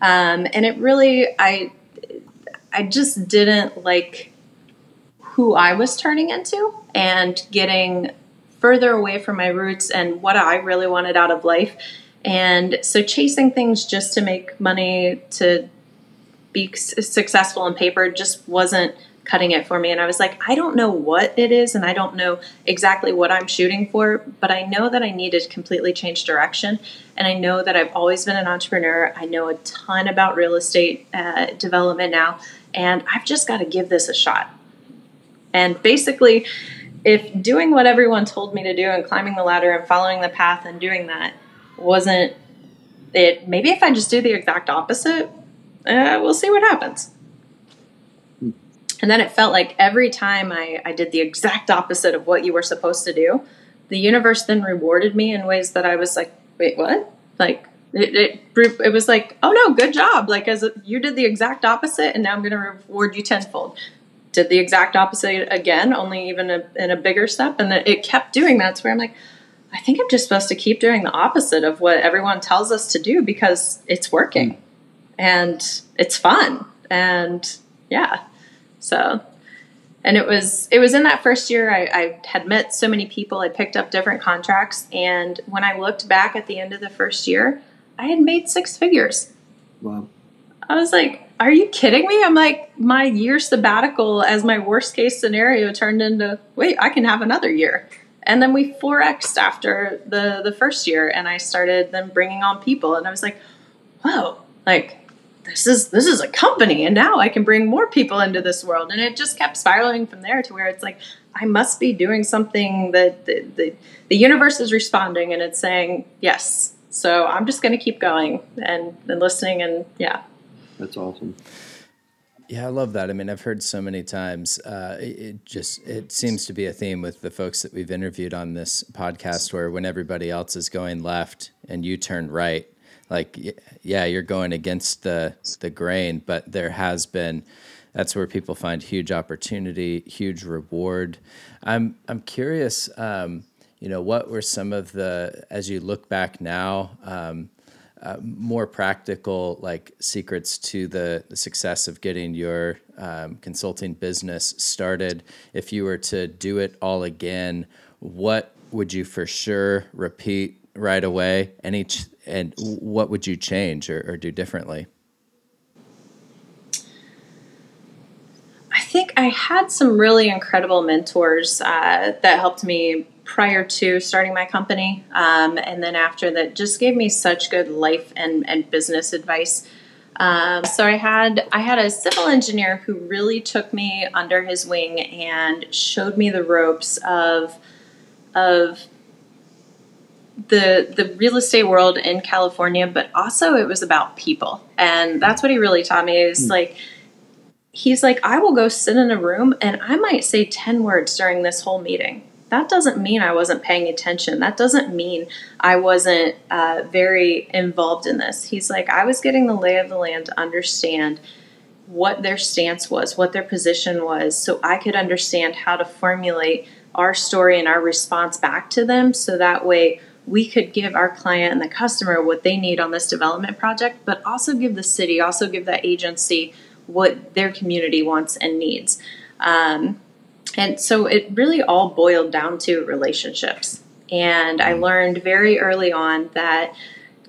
Um, and it really I I just didn't like who I was turning into and getting further away from my roots and what I really wanted out of life. And so chasing things just to make money to be successful on paper just wasn't cutting it for me. And I was like, I don't know what it is, and I don't know exactly what I'm shooting for, but I know that I need to completely change direction. And I know that I've always been an entrepreneur. I know a ton about real estate uh, development now, and I've just got to give this a shot. And basically, if doing what everyone told me to do and climbing the ladder and following the path and doing that wasn't it, maybe if I just do the exact opposite, uh, we'll see what happens. And then it felt like every time I, I did the exact opposite of what you were supposed to do, the universe then rewarded me in ways that I was like, wait, what? Like, it, it, it was like, oh no, good job. Like, as a, you did the exact opposite, and now I'm going to reward you tenfold. Did the exact opposite again, only even a, in a bigger step. And it kept doing that. So where I'm like, I think I'm just supposed to keep doing the opposite of what everyone tells us to do because it's working hmm. and it's fun. And yeah. So, and it was it was in that first year I, I had met so many people. I picked up different contracts, and when I looked back at the end of the first year, I had made six figures.
Wow.
I was like, are you kidding me? I'm like, my year sabbatical as my worst case scenario turned into, wait, I can have another year. And then we 4X'd after the, the first year, and I started then bringing on people. And I was like, whoa, like, this is this is a company and now I can bring more people into this world and it just kept spiraling from there to where it's like I must be doing something that the, the, the universe is responding and it's saying yes so I'm just going to keep going and, and listening and yeah
that's awesome
yeah, I love that. I mean, I've heard so many times. Uh, it, it, just it seems to be a theme with the folks that we've interviewed on this podcast, where when everybody else is going left and you turn right, like yeah you're going against the the grain but there has been that's where people find huge opportunity huge reward. I'm i'm curious um, you know what were some of the as you look back now um, uh, more practical like secrets to the, the success of getting your um, consulting business started? If you were to do it all again what would you for sure repeat right away any ch- and what would you change or, or do differently
I think I had some really incredible mentors uh, that helped me prior to starting my company, um, and then after that, just gave me such good life and, and business advice. Um, so I had I had a civil engineer who really took me under his wing and showed me the ropes of of the the real estate world in California, but also it was about people, and that's what he really taught me. Is mm. like he's like, I will go sit in a room and I might say 10 words during this whole meeting. That doesn't mean I wasn't paying attention. That doesn't mean I wasn't uh, very involved in this. He's like, I was getting the lay of the land to understand what their stance was, what their position was, so I could understand how to formulate our story and our response back to them so that way we could give our client and the customer what they need on this development project, but also give the city, also give that agency what their community wants and needs. Um, and so it really all boiled down to relationships. And I learned very early on that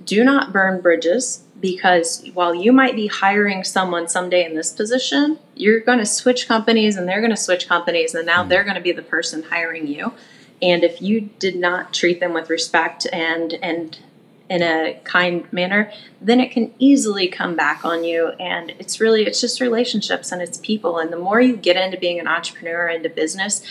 do not burn bridges because while you might be hiring someone someday in this position, you're going to switch companies and they're going to switch companies, and now mm. they're going to be the person hiring you. And if you did not treat them with respect and and in a kind manner, then it can easily come back on you. And it's really, it's just relationships and it's people. And the more you get into being an entrepreneur, into business,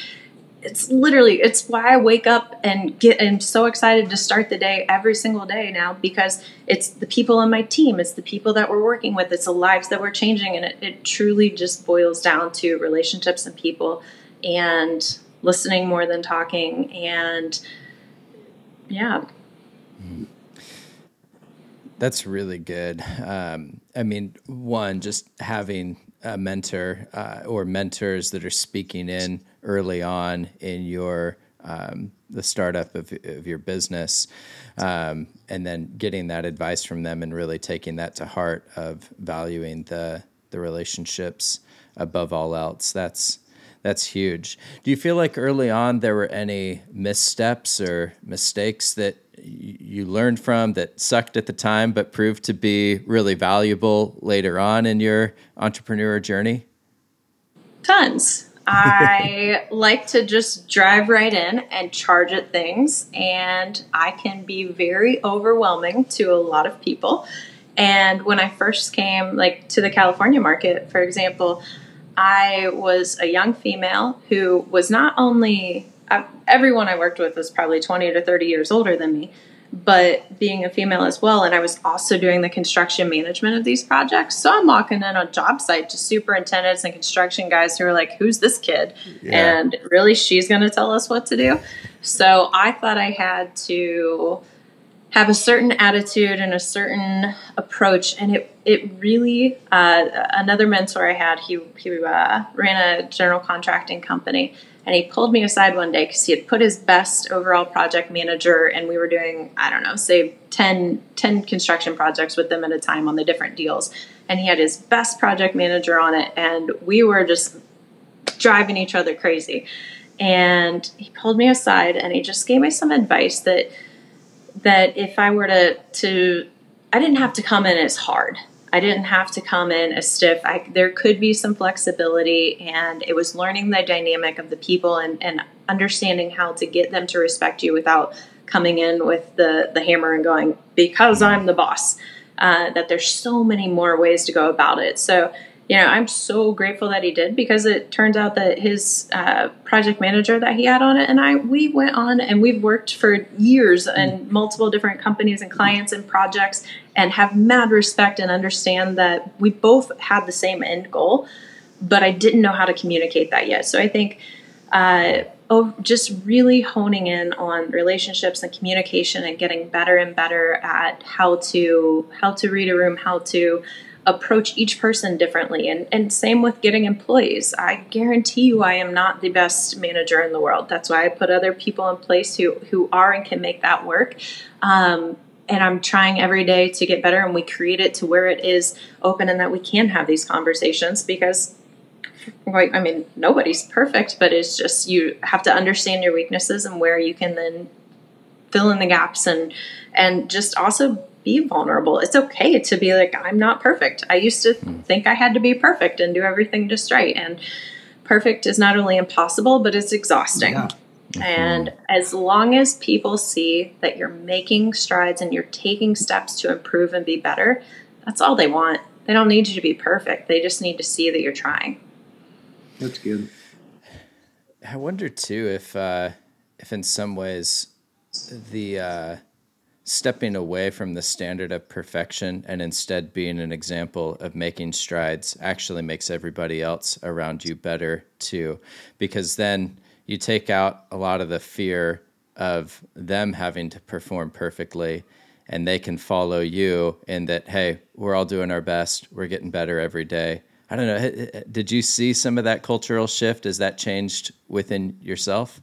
it's literally it's why I wake up and get and so excited to start the day every single day now because it's the people on my team, it's the people that we're working with, it's the lives that we're changing, and it, it truly just boils down to relationships and people and listening more than talking and yeah.
That's really good. Um, I mean, one, just having a mentor uh, or mentors that are speaking in early on in your um, the startup of, of your business, um, and then getting that advice from them and really taking that to heart of valuing the the relationships above all else. That's that's huge. Do you feel like early on there were any missteps or mistakes that you learned from that sucked at the time but proved to be really valuable later on in your entrepreneur journey?
Tons. I like to just drive right in and charge at things, and I can be very overwhelming to a lot of people. And when I first came, like to the California market, for example, I was a young female who was not only um, everyone I worked with was probably 20 to 30 years older than me, but being a female as well. And I was also doing the construction management of these projects. So I'm walking in on job site to superintendents and construction guys who are like, who's this kid? Yeah. And really, she's going to tell us what to do. So I thought I had to have a certain attitude and a certain approach and it it really uh, another mentor I had he he uh, ran a general contracting company and he pulled me aside one day because he had put his best overall project manager and we were doing i don't know say 10, 10 construction projects with them at a time on the different deals. And he had his best project manager on it and we were just driving each other crazy. And he pulled me aside and he just gave me some advice that that if i were to to i didn't have to come in as hard I didn't have to come in as stiff. I, there could be some flexibility, and it was learning the dynamic of the people and, and understanding how to get them to respect you without coming in with the, the hammer and going, because I'm the boss. Uh, that there's so many more ways to go about it. So you know, I'm so grateful that he did because it turns out that his uh, project manager that he had on it and I, we went on and we've worked for years in multiple different companies and clients and projects and have mad respect and understand that we both had the same end goal, but I didn't know how to communicate that yet. So I think uh, oh, just really honing in on relationships and communication and getting better and better at how to how to read a room, how to approach each person differently. And, and same with getting employees. I guarantee you I am not the best manager in the world. That's why I put other people in place who, who are and can make that work. Um, and I'm trying every day to get better and we create it to where it is open and that we can have these conversations because I mean nobody's perfect but it's just you have to understand your weaknesses and where you can then fill in the gaps and and just also be vulnerable. It's okay to be like I'm not perfect. I used to think I had to be perfect and do everything just right and perfect is not only impossible but it's exhausting. Yeah. And as long as people see that you're making strides and you're taking steps to improve and be better, that's all they want. They don't need you to be perfect. They just need to see that you're trying.
That's good.
I wonder too if uh, if in some ways the uh, stepping away from the standard of perfection and instead being an example of making strides actually makes everybody else around you better too, because then you take out a lot of the fear of them having to perform perfectly and they can follow you in that hey we're all doing our best. We're getting better every day. I don't know. Did you see some of that cultural shift? Has that changed within yourself?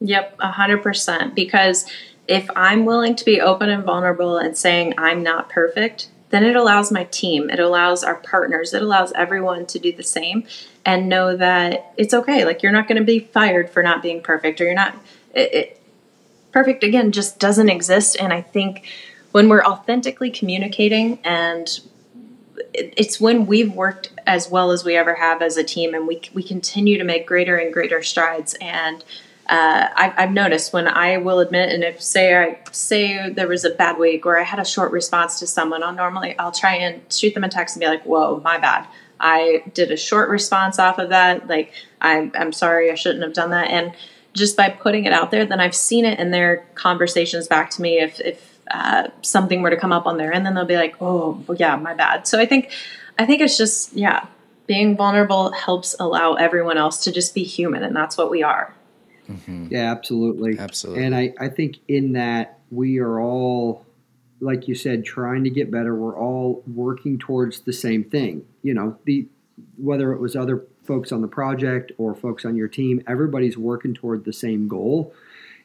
Yep 100% because if i'm willing to be open and vulnerable and saying i'm not perfect then it allows my team, it allows our partners, it allows everyone to do the same and know that it's okay. Like you're not going to be fired for not being perfect or you're not it, it, perfect again just doesn't exist and I think when we're authentically communicating and it's when we've worked as well as we ever have as a team and we, we continue to make greater and greater strides and uh, I've, I've, noticed when I will admit, and if say I say there was a bad week or I had a short response to someone, I'll normally I'll try and shoot them a text and be like, "Whoa, my bad. I did a short response off of that. Like, I'm I'm sorry, I shouldn't have done that." And just by putting it out there, then I've seen it in their conversations back to me. If if uh, something were to come up on there, and then they'll be like, "Oh, yeah, my bad." So I think I think it's just yeah, being vulnerable helps allow everyone else to just be human, and that's what we are.
Mm-hmm. Yeah, absolutely.
Absolutely.
And I, I think in that we are all, like you said, trying to get better. We're all working towards the same thing. You know, the whether it was other folks on the project or folks on your team, everybody's working toward the same goal.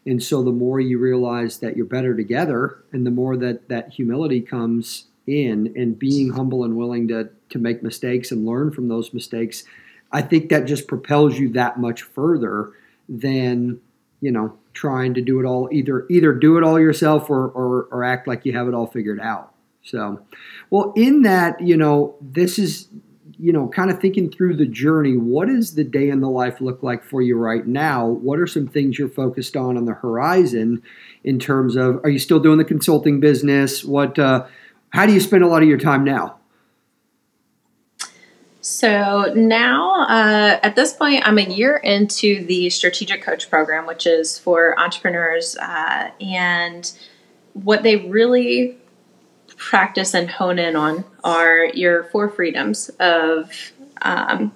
And so the more you realize that you're better together and the more that that humility comes in and being humble and willing to to make mistakes and learn from those mistakes, I think that just propels you that much further than you know trying to do it all either either do it all yourself or, or or act like you have it all figured out. So well in that you know this is you know kind of thinking through the journey what does the day in the life look like for you right now? What are some things you're focused on on the horizon in terms of are you still doing the consulting business? What uh, how do you spend a lot of your time now
so now, uh, at this point, I'm a year into the strategic coach program, which is for entrepreneurs. Uh, and what they really practice and hone in on are your four freedoms of um,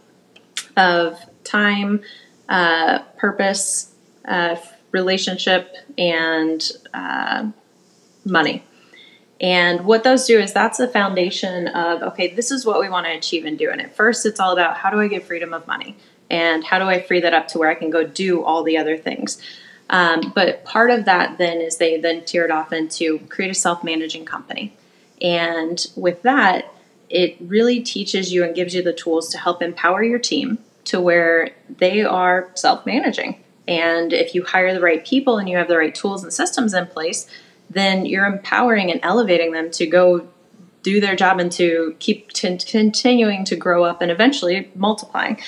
of time, uh, purpose, uh, relationship, and uh, money. And what those do is that's the foundation of okay, this is what we want to achieve and in doing it. First, it's all about how do I get freedom of money and how do I free that up to where I can go do all the other things. Um, but part of that then is they then it off into create a self managing company. And with that, it really teaches you and gives you the tools to help empower your team to where they are self managing. And if you hire the right people and you have the right tools and systems in place, then you're empowering and elevating them to go do their job and to keep t- continuing to grow up and eventually multiplying.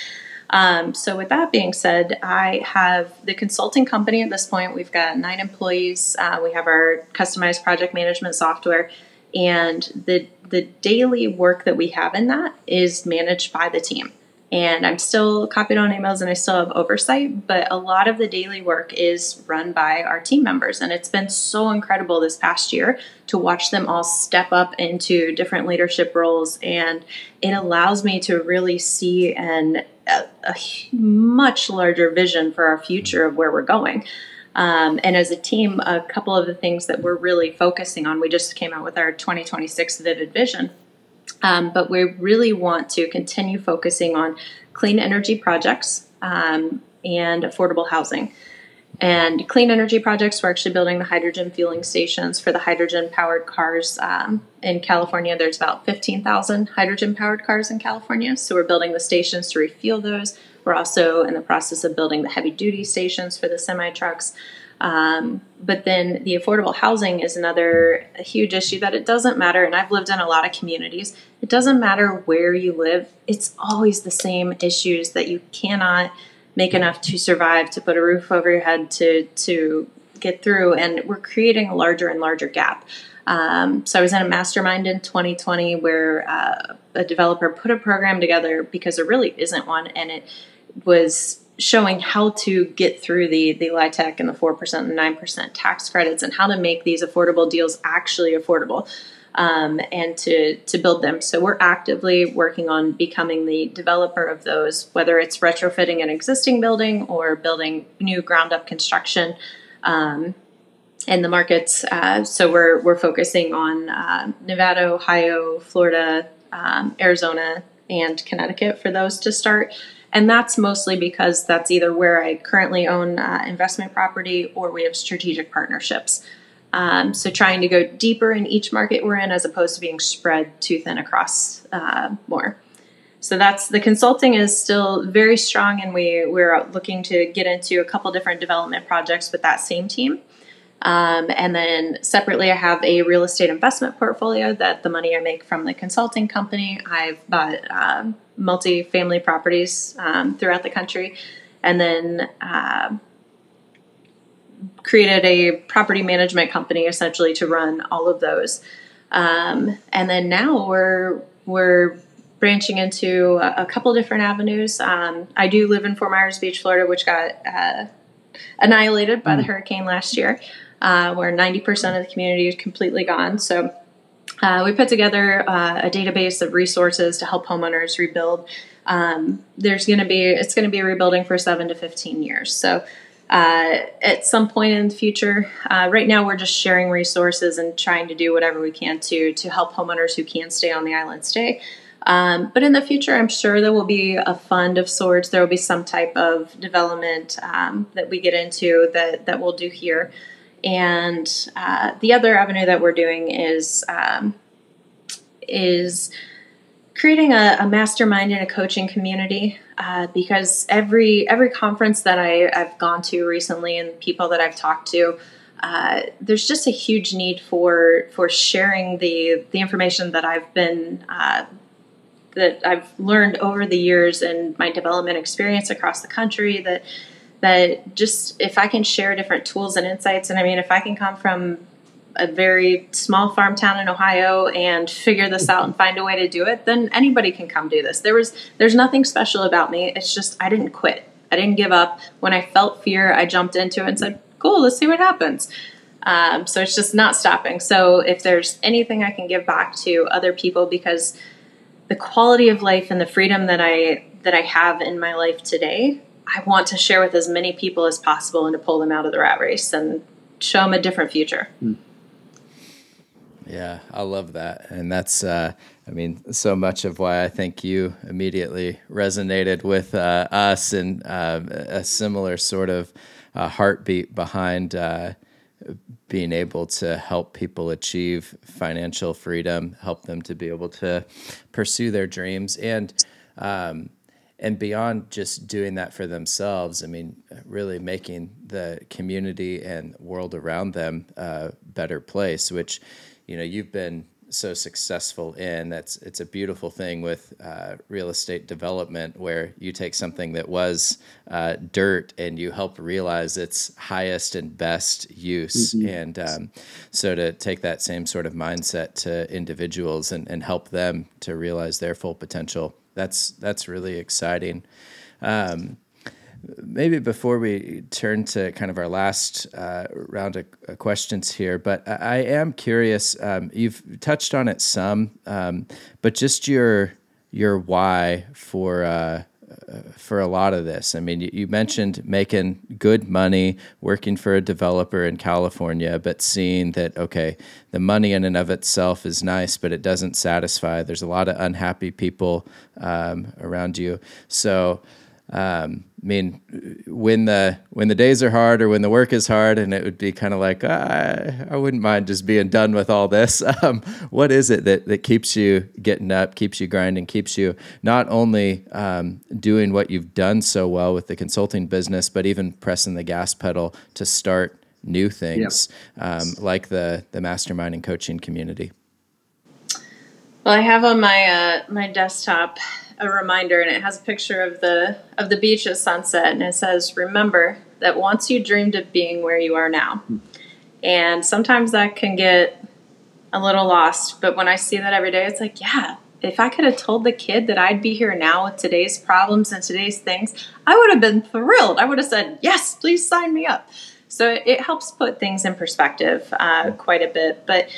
Um, so, with that being said, I have the consulting company at this point. We've got nine employees. Uh, we have our customized project management software, and the the daily work that we have in that is managed by the team and I'm still copied on emails and I still have oversight, but a lot of the daily work is run by our team members. And it's been so incredible this past year to watch them all step up into different leadership roles. And it allows me to really see a, a much larger vision for our future of where we're going. Um, and as a team, a couple of the things that we're really focusing on, we just came out with our 2026 Vivid Vision um, but we really want to continue focusing on clean energy projects um, and affordable housing. And clean energy projects, we're actually building the hydrogen fueling stations for the hydrogen powered cars. Um, in California, there's about 15,000 hydrogen powered cars in California. So we're building the stations to refuel those. We're also in the process of building the heavy duty stations for the semi trucks. Um, but then the affordable housing is another huge issue that it doesn't matter. And I've lived in a lot of communities. It doesn't matter where you live, it's always the same issues that you cannot make enough to survive, to put a roof over your head, to, to get through. And we're creating a larger and larger gap. Um, so I was in a mastermind in 2020 where uh, a developer put a program together because there really isn't one, and it was showing how to get through the the LIHTC and the four percent and nine percent tax credits and how to make these affordable deals actually affordable. Um, and to to build them. So we're actively working on becoming the developer of those, whether it's retrofitting an existing building or building new ground up construction um, in the markets. Uh, so we're we're focusing on uh, Nevada, Ohio, Florida, um, Arizona, and Connecticut for those to start. And that's mostly because that's either where I currently own uh, investment property or we have strategic partnerships. Um, so trying to go deeper in each market we're in as opposed to being spread too thin across uh, more. So that's the consulting is still very strong, and we we're looking to get into a couple different development projects with that same team. Um, and then separately, I have a real estate investment portfolio that the money I make from the consulting company, I've bought um, multi-family properties um, throughout the country, and then uh, created a property management company essentially to run all of those. Um, and then now we're we're branching into a, a couple different avenues. Um, I do live in Fort Myers Beach, Florida, which got uh, annihilated by mm. the hurricane last year, uh, where 90% of the community is completely gone. So uh, we put together uh, a database of resources to help homeowners rebuild. Um, there's going to be it's going to be rebuilding for seven to 15 years. So uh, at some point in the future, uh, right now we're just sharing resources and trying to do whatever we can to to help homeowners who can't stay on the island stay. Um, but in the future, I'm sure there will be a fund of sorts. There will be some type of development um, that we get into that that we'll do here. And uh, the other avenue that we're doing is um, is creating a, a, mastermind and a coaching community uh, because every every conference that I, have gone to recently and people that I've talked to, uh, there's just a huge need for for sharing the the information that I've been uh, that I've learned over the years and my development experience across the country that that just if I can share different tools and insights, and I mean, if I can come from a very small farm town in Ohio and figure this out and find a way to do it, then anybody can come do this. There was there's nothing special about me. It's just I didn't quit. I didn't give up. When I felt fear, I jumped into it and said, "Cool, let's see what happens." Um, so it's just not stopping. So if there's anything I can give back to other people, because the quality of life and the freedom that I that I have in my life today I want to share with as many people as possible and to pull them out of the rat race and show them a different future. Hmm.
Yeah, I love that. And that's, uh, I mean, so much of why I think you immediately resonated with uh, us and uh, a similar sort of uh, heartbeat behind uh, being able to help people achieve financial freedom, help them to be able to pursue their dreams. And, um, and beyond just doing that for themselves, I mean, really making the community and world around them a better place, which, you know, you've been so successful in. That's it's a beautiful thing with uh, real estate development, where you take something that was uh, dirt and you help realize its highest and best use. Mm-hmm. And um, so to take that same sort of mindset to individuals and, and help them to realize their full potential that's that's really exciting. Um, maybe before we turn to kind of our last uh, round of uh, questions here, but I, am curious. Um, you've touched on it some, um, but just your your why for uh, for a lot of this. I mean, you, mentioned making good money working for a developer in California, but seeing that, okay, the money in and of itself is nice, but it doesn't satisfy. There's a lot of unhappy people um, around you. So, um, I mean, when the when the days are hard or when the work is hard, and it would be kind of like I, I wouldn't mind just being done with all this. Um, what is it that that keeps you getting up, keeps you grinding, keeps you not only um, doing what you've done so well with the consulting business, but even pressing the gas pedal to start new things yep. Um, like the the mastermind and coaching community.
Well, I have on my uh, my desktop a reminder and it has a picture of the of the beach at sunset and it says remember that once you dreamed of being where you are now. And sometimes that can get a little lost but when i see that every day it's like yeah if i could have told the kid that i'd be here now with today's problems and today's things i would have been thrilled. I would have said yes please sign me up. So it helps put things in perspective uh, quite a bit but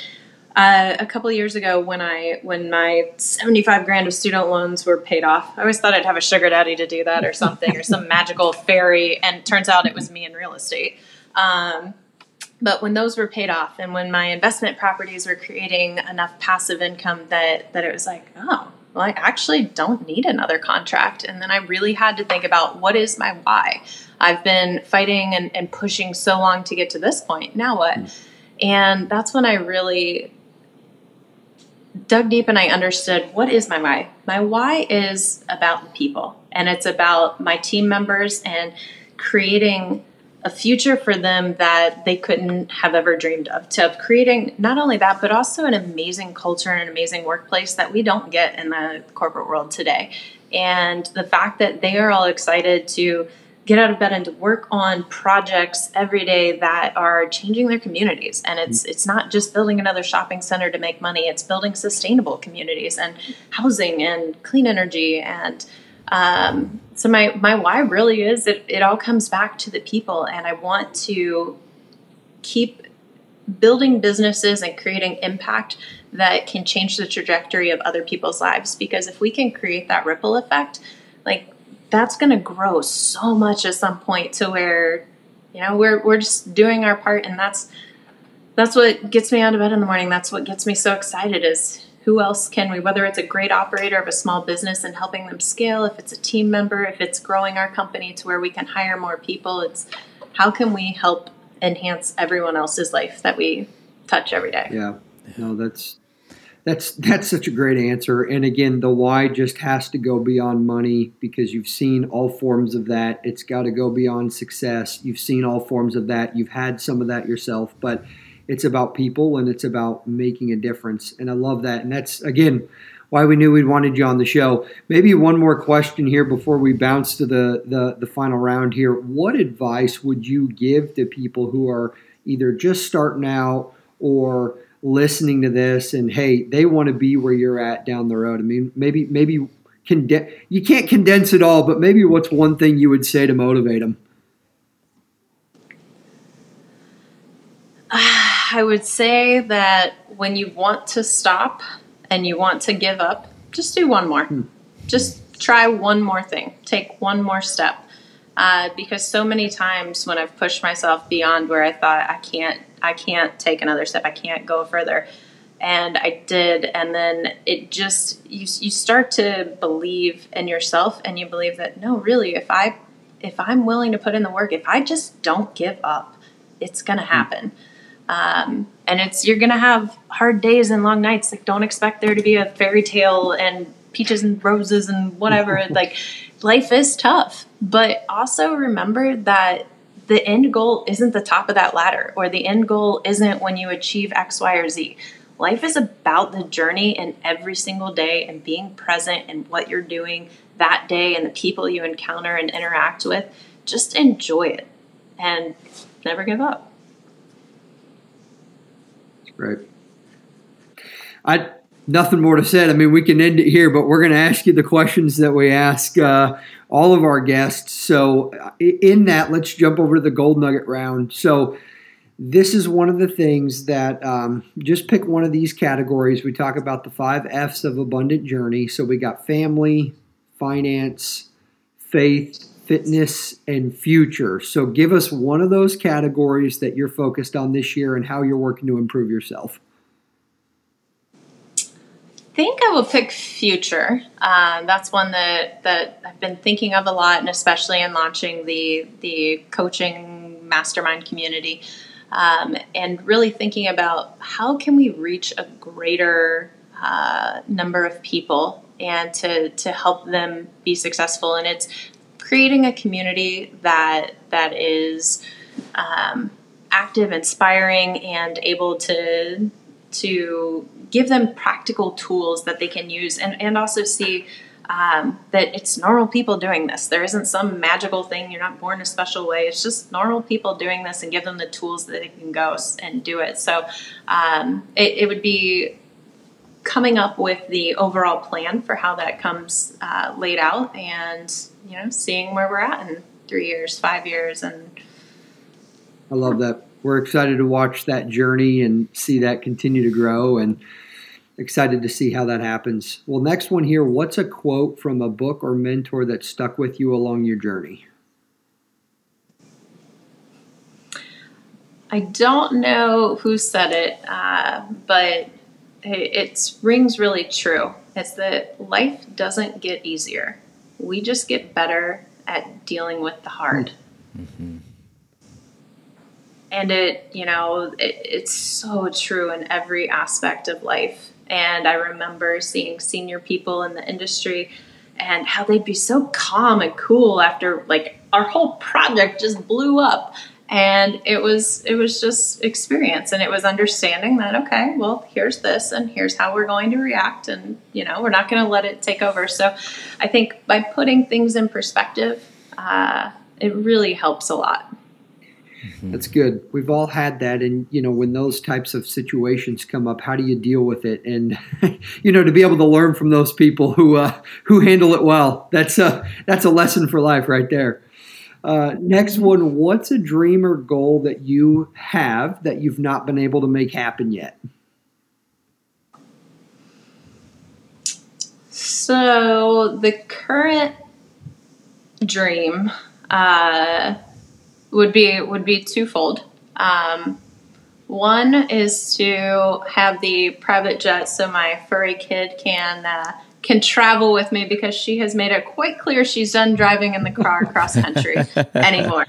uh, a couple years ago, when I when my seventy five grand of student loans were paid off, I always thought I'd have a sugar daddy to do that or something, or some magical fairy, and turns out it was me in real estate. Um, but when those were paid off, and when my investment properties were creating enough passive income that that it was like, oh, well, I actually don't need another contract. And then I really had to think about what is my why. I've been fighting and, and pushing so long to get to this point. Now what? Mm. And that's when I really dug deep and I understood what is my why. My why is about the people and it's about my team members and creating a future for them that they couldn't have ever dreamed of. To creating not only that, but also an amazing culture and an amazing workplace that we don't get in the corporate world today. And the fact that they are all excited to get out of bed and to work on projects every day that are changing their communities. And it's it's not just building another shopping center to make money it's building sustainable communities and housing and clean energy and um, so my my why really is it, it all comes back to the people. And i want to keep building businesses and creating impact that can change the trajectory of other people's lives. Because if we can create that ripple effect like that's going to grow so much at some point to where you know we're we're just doing our part and that's that's what gets me out of bed in the morning. That's what gets me so excited is who else can we whether it's a great operator of a small business and helping them scale if it's a team member if it's growing our company to where we can hire more people it's how can we help enhance everyone else's life that we touch every day?
Yeah. No that's that's that's such a great answer. And again, the why just has to go beyond money because you've seen all forms of that. It's got to go beyond success. You've seen all forms of that. You've had some of that yourself, but it's about people and it's about making a difference. And I love that. And that's again why we knew we wanted you on the show. Maybe one more question here before we bounce to the the, the final round here. What advice would you give to people who are either just starting out or listening to this and hey, they want to be where you're at down the road. I mean, maybe maybe conde- you can't condense it all, but maybe what's one thing you would say to motivate them?
I would say that when you want to stop and you want to give up, just do one more. Hmm. Just try one more thing. Take one more step. Uh, because so many times when I've pushed myself beyond where I thought I can't I can't take another step. I can't go further. And I did. And then it just, you, you start to believe in yourself and you believe that, no, really, if I, if I'm willing to put in the work, if I just don't give up, it's going to hmm. happen. Um, and it's, you're going to have hard days and long nights. Like, don't expect there to be a fairy tale and peaches and roses and whatever. like, life is tough. But also remember that the end goal isn't the top of that ladder or the end goal isn't when you achieve X, Y, or Z. Life is about the journey and every single day and being present in what you're doing that day and the people you encounter and interact with. Just enjoy it and never give up.
Great. I nothing more to say. I mean, we can end it here, but we're going to ask you the questions that we ask uh, all of our guests. So, in that, let's jump over to the gold nugget round. So, this is one of the things that um, just pick one of these categories. We talk about the five F's of abundant journey. So, we got family, finance, faith, fitness, and future. So, give us one of those categories that you're focused on this year and how you're working to improve yourself
think I will pick future. Um, that's one that that I've been thinking of a lot, and especially in launching the the coaching mastermind community, um, and really thinking about how can we reach a greater uh, number of people and to to help them be successful. And it's creating a community that that is um, active, inspiring, and able to to give them practical tools that they can use and, and also see um, that it's normal people doing this. There isn't some magical thing. You're not born a special way. It's just normal people doing this and give them the tools that they can go and do it. So um, it, it, would be coming up with the overall plan for how that comes uh, laid out and, you know, seeing where we're at in three years, five years. And
I love that. We're excited to watch that journey and see that continue to grow and excited to see how that happens. Well, next one here what's a quote from a book or mentor that stuck with you along your journey?
I don't know who said it, uh, but it, it rings really true. It's that life doesn't get easier. We just get better at dealing with the hard. Mm-hmm. And it, you know, it, it's so true in every aspect of life. And I remember seeing senior people in the industry and how they'd be so calm and cool after like our whole project just blew up. And it was it was just experience. And it was understanding that okay well here's this and here's how we're going to react. And you know we're not going to let it take over. So i think by putting things in perspective uh, it really helps a lot
Mm-hmm. That's good. We've all had that, and you know, when those types of situations come up, how do you deal with it? And you know, to be able to learn from those people who uh, who handle it well, that's a that's a lesson for life right there. Uh, next one, what's a dream or goal that you have that you've not been able to make happen yet?
So the current dream. Uh, would be would be twofold. Um, one is to have the private jet so my furry kid can uh, can travel with me because she has made it quite clear she's done driving in the car cross country anymore.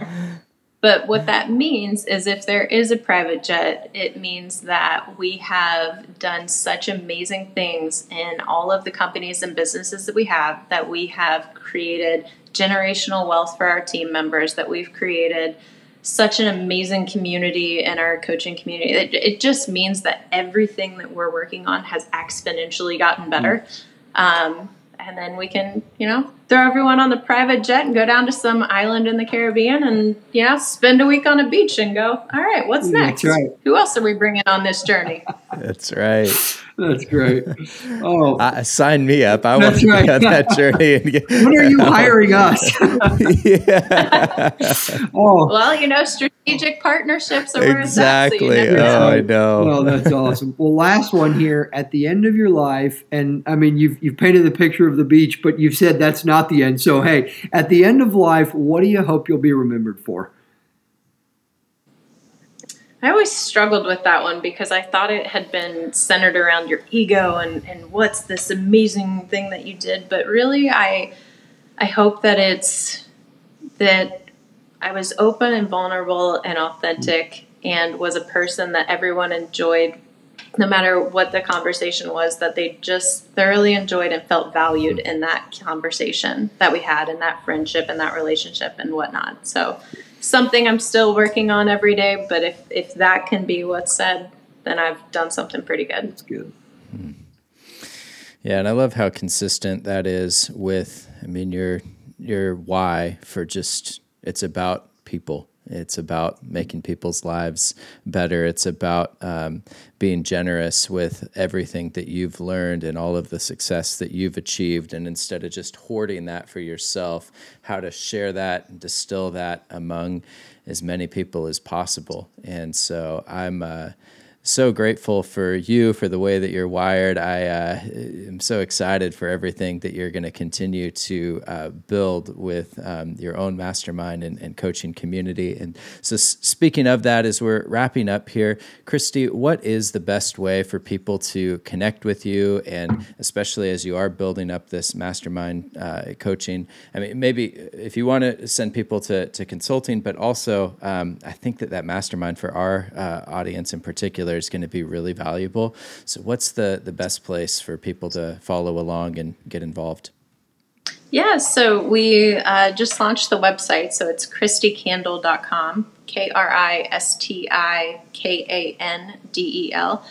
But what that means is if there is a private jet, it means that we have done such amazing things in all of the companies and businesses that we have that we have created generational wealth for our team members, that we've created such an amazing community in our coaching community. It, it just means that everything that we're working on has exponentially gotten better. Mm-hmm. Um, and then we can, you know, throw everyone on the private jet and go down to some island in the Caribbean and, you know, spend a week on a beach and go, all right, what's next? Right. Who else are we bringing on this journey?
That's right.
That's great. Oh,
uh, sign me up. I want to right. be on that journey.
Get, when are you hiring us?
yeah. oh. Well, you know, strategic partnerships are where
exactly.
it's
at. So oh, I know.
Well, that's awesome. Well, last one here. At the end of your life, and I mean, you've you've painted the picture of the beach, but you've said that's not the end. So, hey, at the end of life, what do you hope you'll be remembered for?
I always struggled with that one because I thought it had been centered around your ego and, and what's this amazing thing that you did. But really, I I hope that it's that I was open and vulnerable and authentic and was a person that everyone enjoyed no matter what the conversation was, that they just thoroughly enjoyed and felt valued in that conversation that we had and that friendship and that relationship and whatnot. So something I'm still working on every day, but if, if that can be what's said, then I've done something pretty good.
That's good. Hmm.
Yeah, and I love how consistent that is with I mean your your why for just it's about people it's about making people's lives better. It's about um, being generous with everything that you've learned and all of the success that you've achieved. And instead of just hoarding that for yourself, how to share that and distill that among as many people as possible. And so I'm uh, so grateful for you for the way that you're wired. I uh, am so excited for everything that you're going to continue to uh, build with um, your own mastermind and, and, coaching community. And so, speaking of that, as we're wrapping up here, Kristi, what is the best way for people to connect with you, and especially as you are building up this mastermind uh, coaching? I mean, maybe if you want to send people to to consulting, but also um, I think that that mastermind for our uh, audience in particular is going to be really valuable. So, what's the the best place for people to follow along and get involved?
Yeah, so we uh, just launched the website. So it's kristikandel.com, K R I S T I K A N D E L.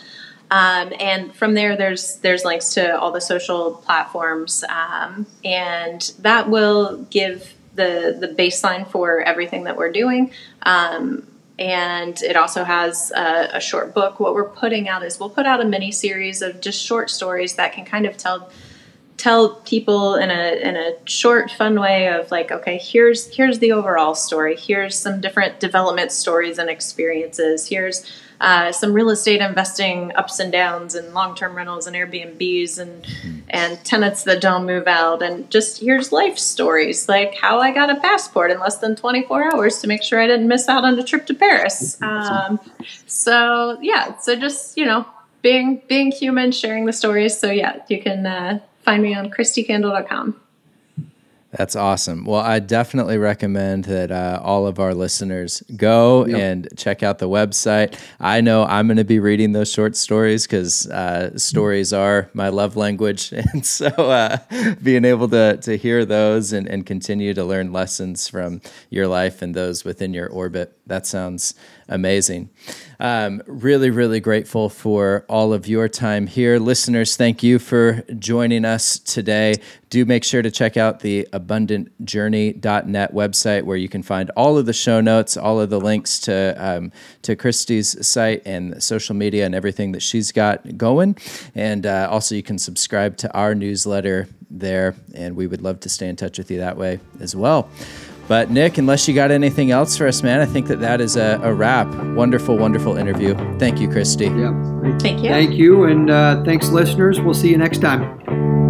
Um, and from there, there's there's links to all the social platforms, um, and that will give the the baseline for everything that we're doing. Um, and it also has a, a, short book. What we're putting out is we'll put out a mini series of just short stories that can kind of tell tell people in a in a short, fun way of like, okay, here's here's the overall story. Here's some different development stories and experiences. Here's uh, some real estate investing ups and downs and long term rentals and Airbnbs and and tenants that don't move out and just here's life stories like how I got a passport in less than 24 hours to make sure I didn't miss out on a trip to Paris. Um, so yeah, so just you know being being human, sharing the stories. So yeah, you can uh, find me on kristikandel.com.
That's awesome. Well, I definitely recommend that uh, all of our listeners go yep. and check out the website. I know I'm going to be reading those short stories because uh, stories are my love language. And so uh, being able to, to hear those and, and continue to learn lessons from your life and those within your orbit, that sounds amazing. Um, really, really grateful for all of your time here. Listeners, thank you for joining us today. Do make sure to check out the abundantjourney.net website where you can find all of the show notes, all of the links to, um, to Kristi's site and social media and everything that she's got going. And uh, also, you can subscribe to our newsletter there, and we would love to stay in touch with you that way as well. But Nick, unless you got anything else for us, man, I think that that is a, a wrap. Wonderful, wonderful interview. Thank you, Kristi.
Yeah.
Thank you.
Thank you. And uh, thanks, listeners. We'll see you next time.